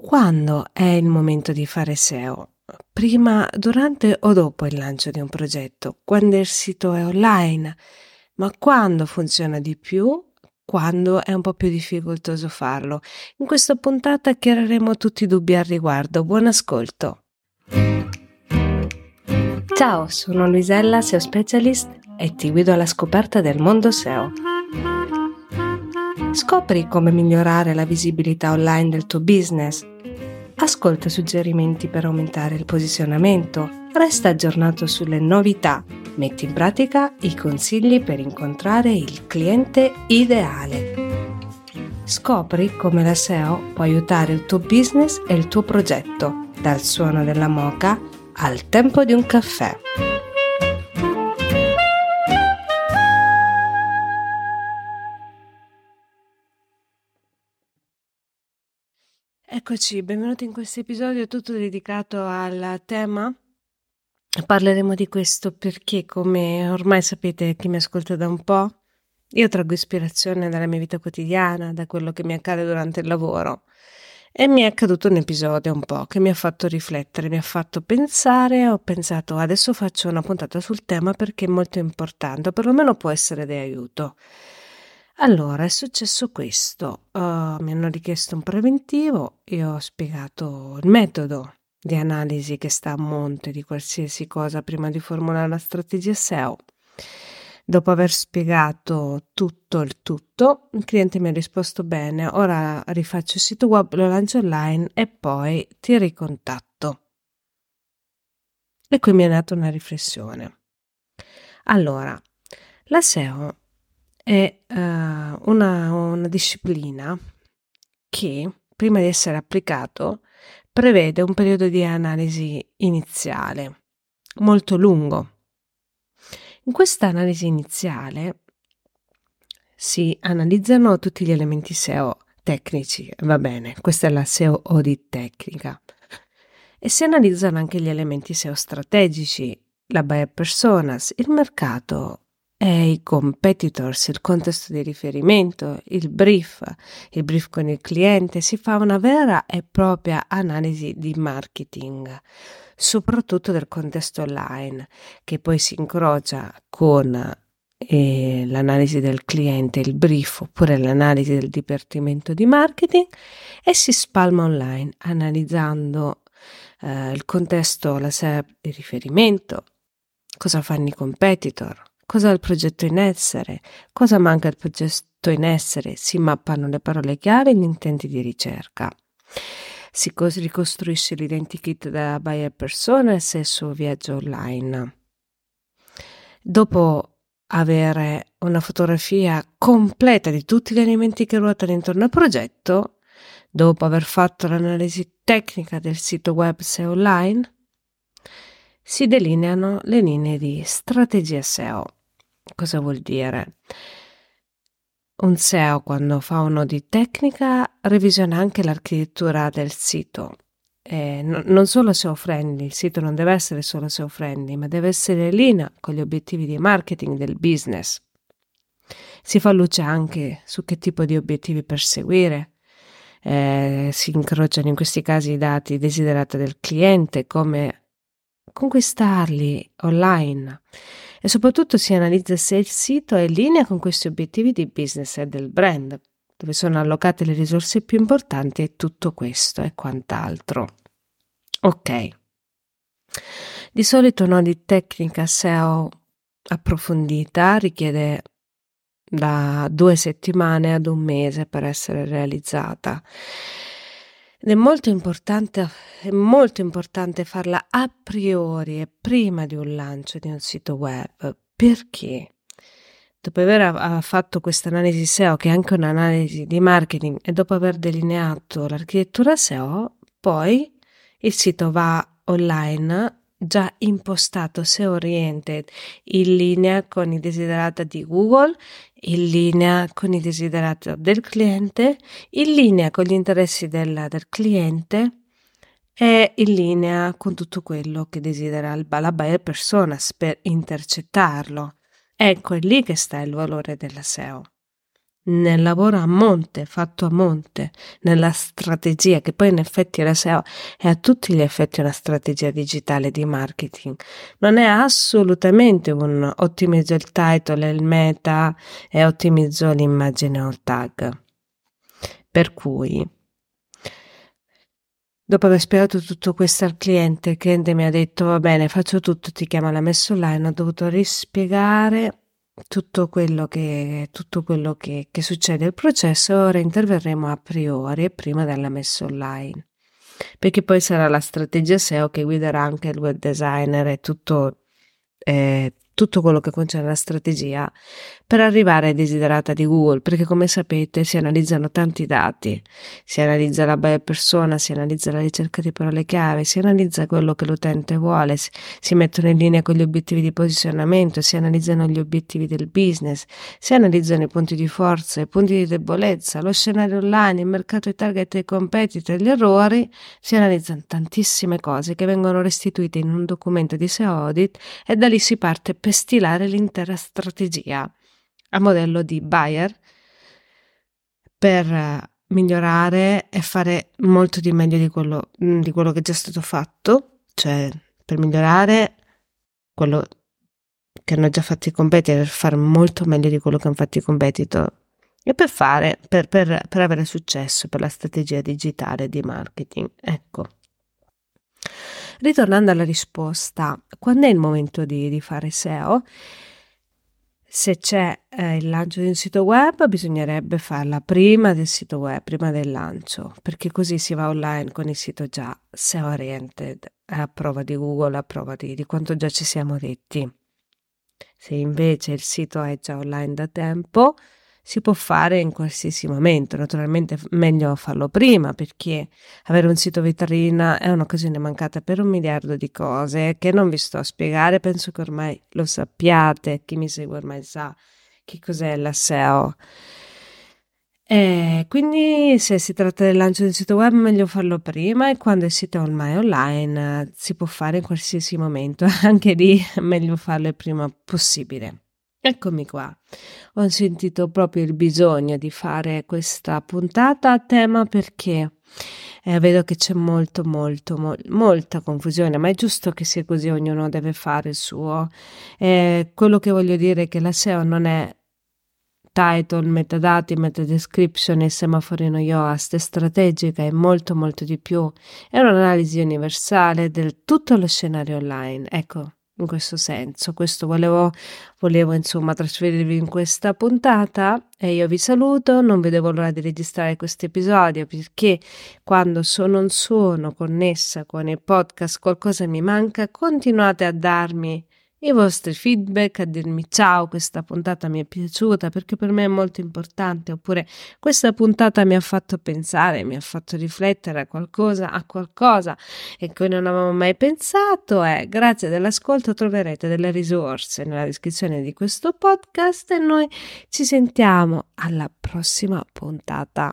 quando è il momento di fare SEO? Prima, durante o dopo il lancio di un progetto? Quando il sito è online? Ma quando funziona di più? Quando è un po' più difficoltoso farlo? In questa puntata chiariremo tutti i dubbi al riguardo. Buon ascolto! Ciao, sono Luisella, SEO Specialist e ti guido alla scoperta del mondo SEO. Scopri come migliorare la visibilità online del tuo business. Ascolta suggerimenti per aumentare il posizionamento. Resta aggiornato sulle novità. Metti in pratica i consigli per incontrare il cliente ideale. Scopri come la SEO può aiutare il tuo business e il tuo progetto, dal suono della moca al tempo di un caffè. Eccoci, benvenuti in questo episodio tutto dedicato al tema. Parleremo di questo perché, come ormai sapete chi mi ascolta da un po', io traggo ispirazione dalla mia vita quotidiana, da quello che mi accade durante il lavoro. E mi è accaduto un episodio un po' che mi ha fatto riflettere, mi ha fatto pensare, ho pensato adesso faccio una puntata sul tema perché è molto importante, o perlomeno può essere di aiuto. Allora, è successo questo. Uh, mi hanno richiesto un preventivo, io ho spiegato il metodo di analisi che sta a monte di qualsiasi cosa prima di formulare la strategia SEO. Dopo aver spiegato tutto il tutto, il cliente mi ha risposto bene, ora rifaccio il sito web, lo lancio online e poi ti ricontatto. E qui mi è nata una riflessione. Allora, la SEO è uh, una, una disciplina che, prima di essere applicato, prevede un periodo di analisi iniziale molto lungo. In questa analisi iniziale si analizzano tutti gli elementi SEO tecnici, va bene, questa è la SEO audit tecnica, e si analizzano anche gli elementi SEO strategici, la buyer personas, il mercato e i competitors, il contesto di riferimento, il brief, il brief con il cliente, si fa una vera e propria analisi di marketing, soprattutto del contesto online, che poi si incrocia con eh, l'analisi del cliente, il brief oppure l'analisi del dipartimento di marketing e si spalma online analizzando eh, il contesto, la SERP di riferimento, cosa fanno i competitor, cosa ha il progetto in essere, cosa manca al progetto in essere, si mappano le parole chiave e gli intenti di ricerca. Si ricostruisce l'identikit della buyer persona e il suo viaggio online. Dopo avere una fotografia completa di tutti gli elementi che ruotano intorno al progetto, dopo aver fatto l'analisi tecnica del sito web SEO online, si delineano le linee di strategia SEO. Cosa vuol dire? Un SEO quando fa un audit tecnica revisiona anche l'architettura del sito. Eh, no, non solo SEO friendly, il sito non deve essere solo SEO friendly, ma deve essere in linea con gli obiettivi di marketing del business. Si fa luce anche su che tipo di obiettivi perseguire. Eh, si incrociano in questi casi i dati desiderati del cliente, come conquistarli online e soprattutto si analizza se il sito è in linea con questi obiettivi di business e del brand, dove sono allocate le risorse più importanti e tutto questo e quant'altro. Ok. Di solito no di tecnica SEO approfondita richiede da due settimane ad un mese per essere realizzata ed è molto importante, è molto importante farla a priori e prima di un lancio di un sito web. Perché? Dopo aver fatto questa analisi SEO, che è anche un'analisi di marketing, e dopo aver delineato l'architettura SEO, poi il sito va online già impostato SEO oriented in linea con i desiderata di Google, in linea con i desiderati del cliente, in linea con gli interessi del, del cliente e in linea con tutto quello che desidera la buyer persona per intercettarlo. Ecco, è lì che sta il valore della SEO. Nel lavoro a monte, fatto a monte, nella strategia, che poi in effetti la SEO è a tutti gli effetti una strategia digitale di marketing. Non è assolutamente un ottimizzo il title il meta e ottimizzo l'immagine o il tag. Per cui, dopo aver spiegato tutto questo al cliente, il cliente mi ha detto va bene, faccio tutto, ti chiama la messa online, ho dovuto rispiegare tutto quello che, tutto quello che, che succede nel processo ora interverremo a priori prima della messa online. Perché poi sarà la strategia SEO che guiderà anche il web designer e tutto, eh, tutto quello che concerne la strategia per arrivare ai desiderata di Google, perché come sapete si analizzano tanti dati, si analizza la buyer persona, si analizza la ricerca di parole chiave, si analizza quello che l'utente vuole, si, mettono in linea con gli obiettivi di posizionamento, si analizzano gli obiettivi del business, si analizzano i punti di forza, i punti di debolezza, lo scenario online, il mercato, i target e i competitor, gli errori, si analizzano tantissime cose che vengono restituite in un documento di SEO audit e da lì si parte per per stilare l'intera strategia a modello di buyer per eh, migliorare e fare molto di meglio di quello, mm, di quello che è già stato fatto, cioè per migliorare quello che hanno già fatto i competitor, fare molto meglio di quello che hanno fatto i competitor e per fare, per, per, per avere successo per la strategia digitale di marketing. Ecco. Ritornando alla risposta, quando è il momento di, di fare SEO? Se c'è eh, il lancio di un sito web, bisognerebbe farla prima del sito web, prima del lancio, perché così si va online con il sito già SEO oriented, a prova di Google, a prova di, di quanto già ci siamo detti. Se invece il sito è già online da tempo, si può fare in qualsiasi momento. Naturalmente meglio farlo prima perché avere un sito vetrina è un'occasione mancata per un miliardo di cose che non vi sto a spiegare, penso che ormai lo sappiate, chi mi segue ormai sa che cos'è la SEO. E quindi se si tratta del lancio del sito web meglio farlo prima e quando il sito è ormai online si può fare in qualsiasi momento, anche lì meglio farlo il prima possibile. Eccomi qua, ho sentito proprio il bisogno di fare questa puntata a tema perché eh, vedo che c'è molto, molto, mo- molta confusione, ma è giusto che sia così, ognuno deve fare il suo. Eh, quello che voglio dire è che la SEO non è title, metadati, meta description e semaforino Yoast, è strategica e molto, molto di più. È un'analisi universale del tutto lo scenario online. Ecco, in questo senso. Questo volevo, volevo insomma trasferirvi in questa puntata e io vi saluto, non vedevo l'ora di registrare questo episodio perché quando so, non sono connessa con il podcast qualcosa mi manca, continuate a darmi i vostri feedback, a dirmi ciao, questa puntata mi è piaciuta perché per me è molto importante, oppure questa puntata mi ha fatto pensare, mi ha fatto riflettere a qualcosa, a qualcosa e cui non avevo mai pensato e grazie dell'ascolto troverete delle risorse nella descrizione di questo podcast e noi ci sentiamo alla prossima puntata.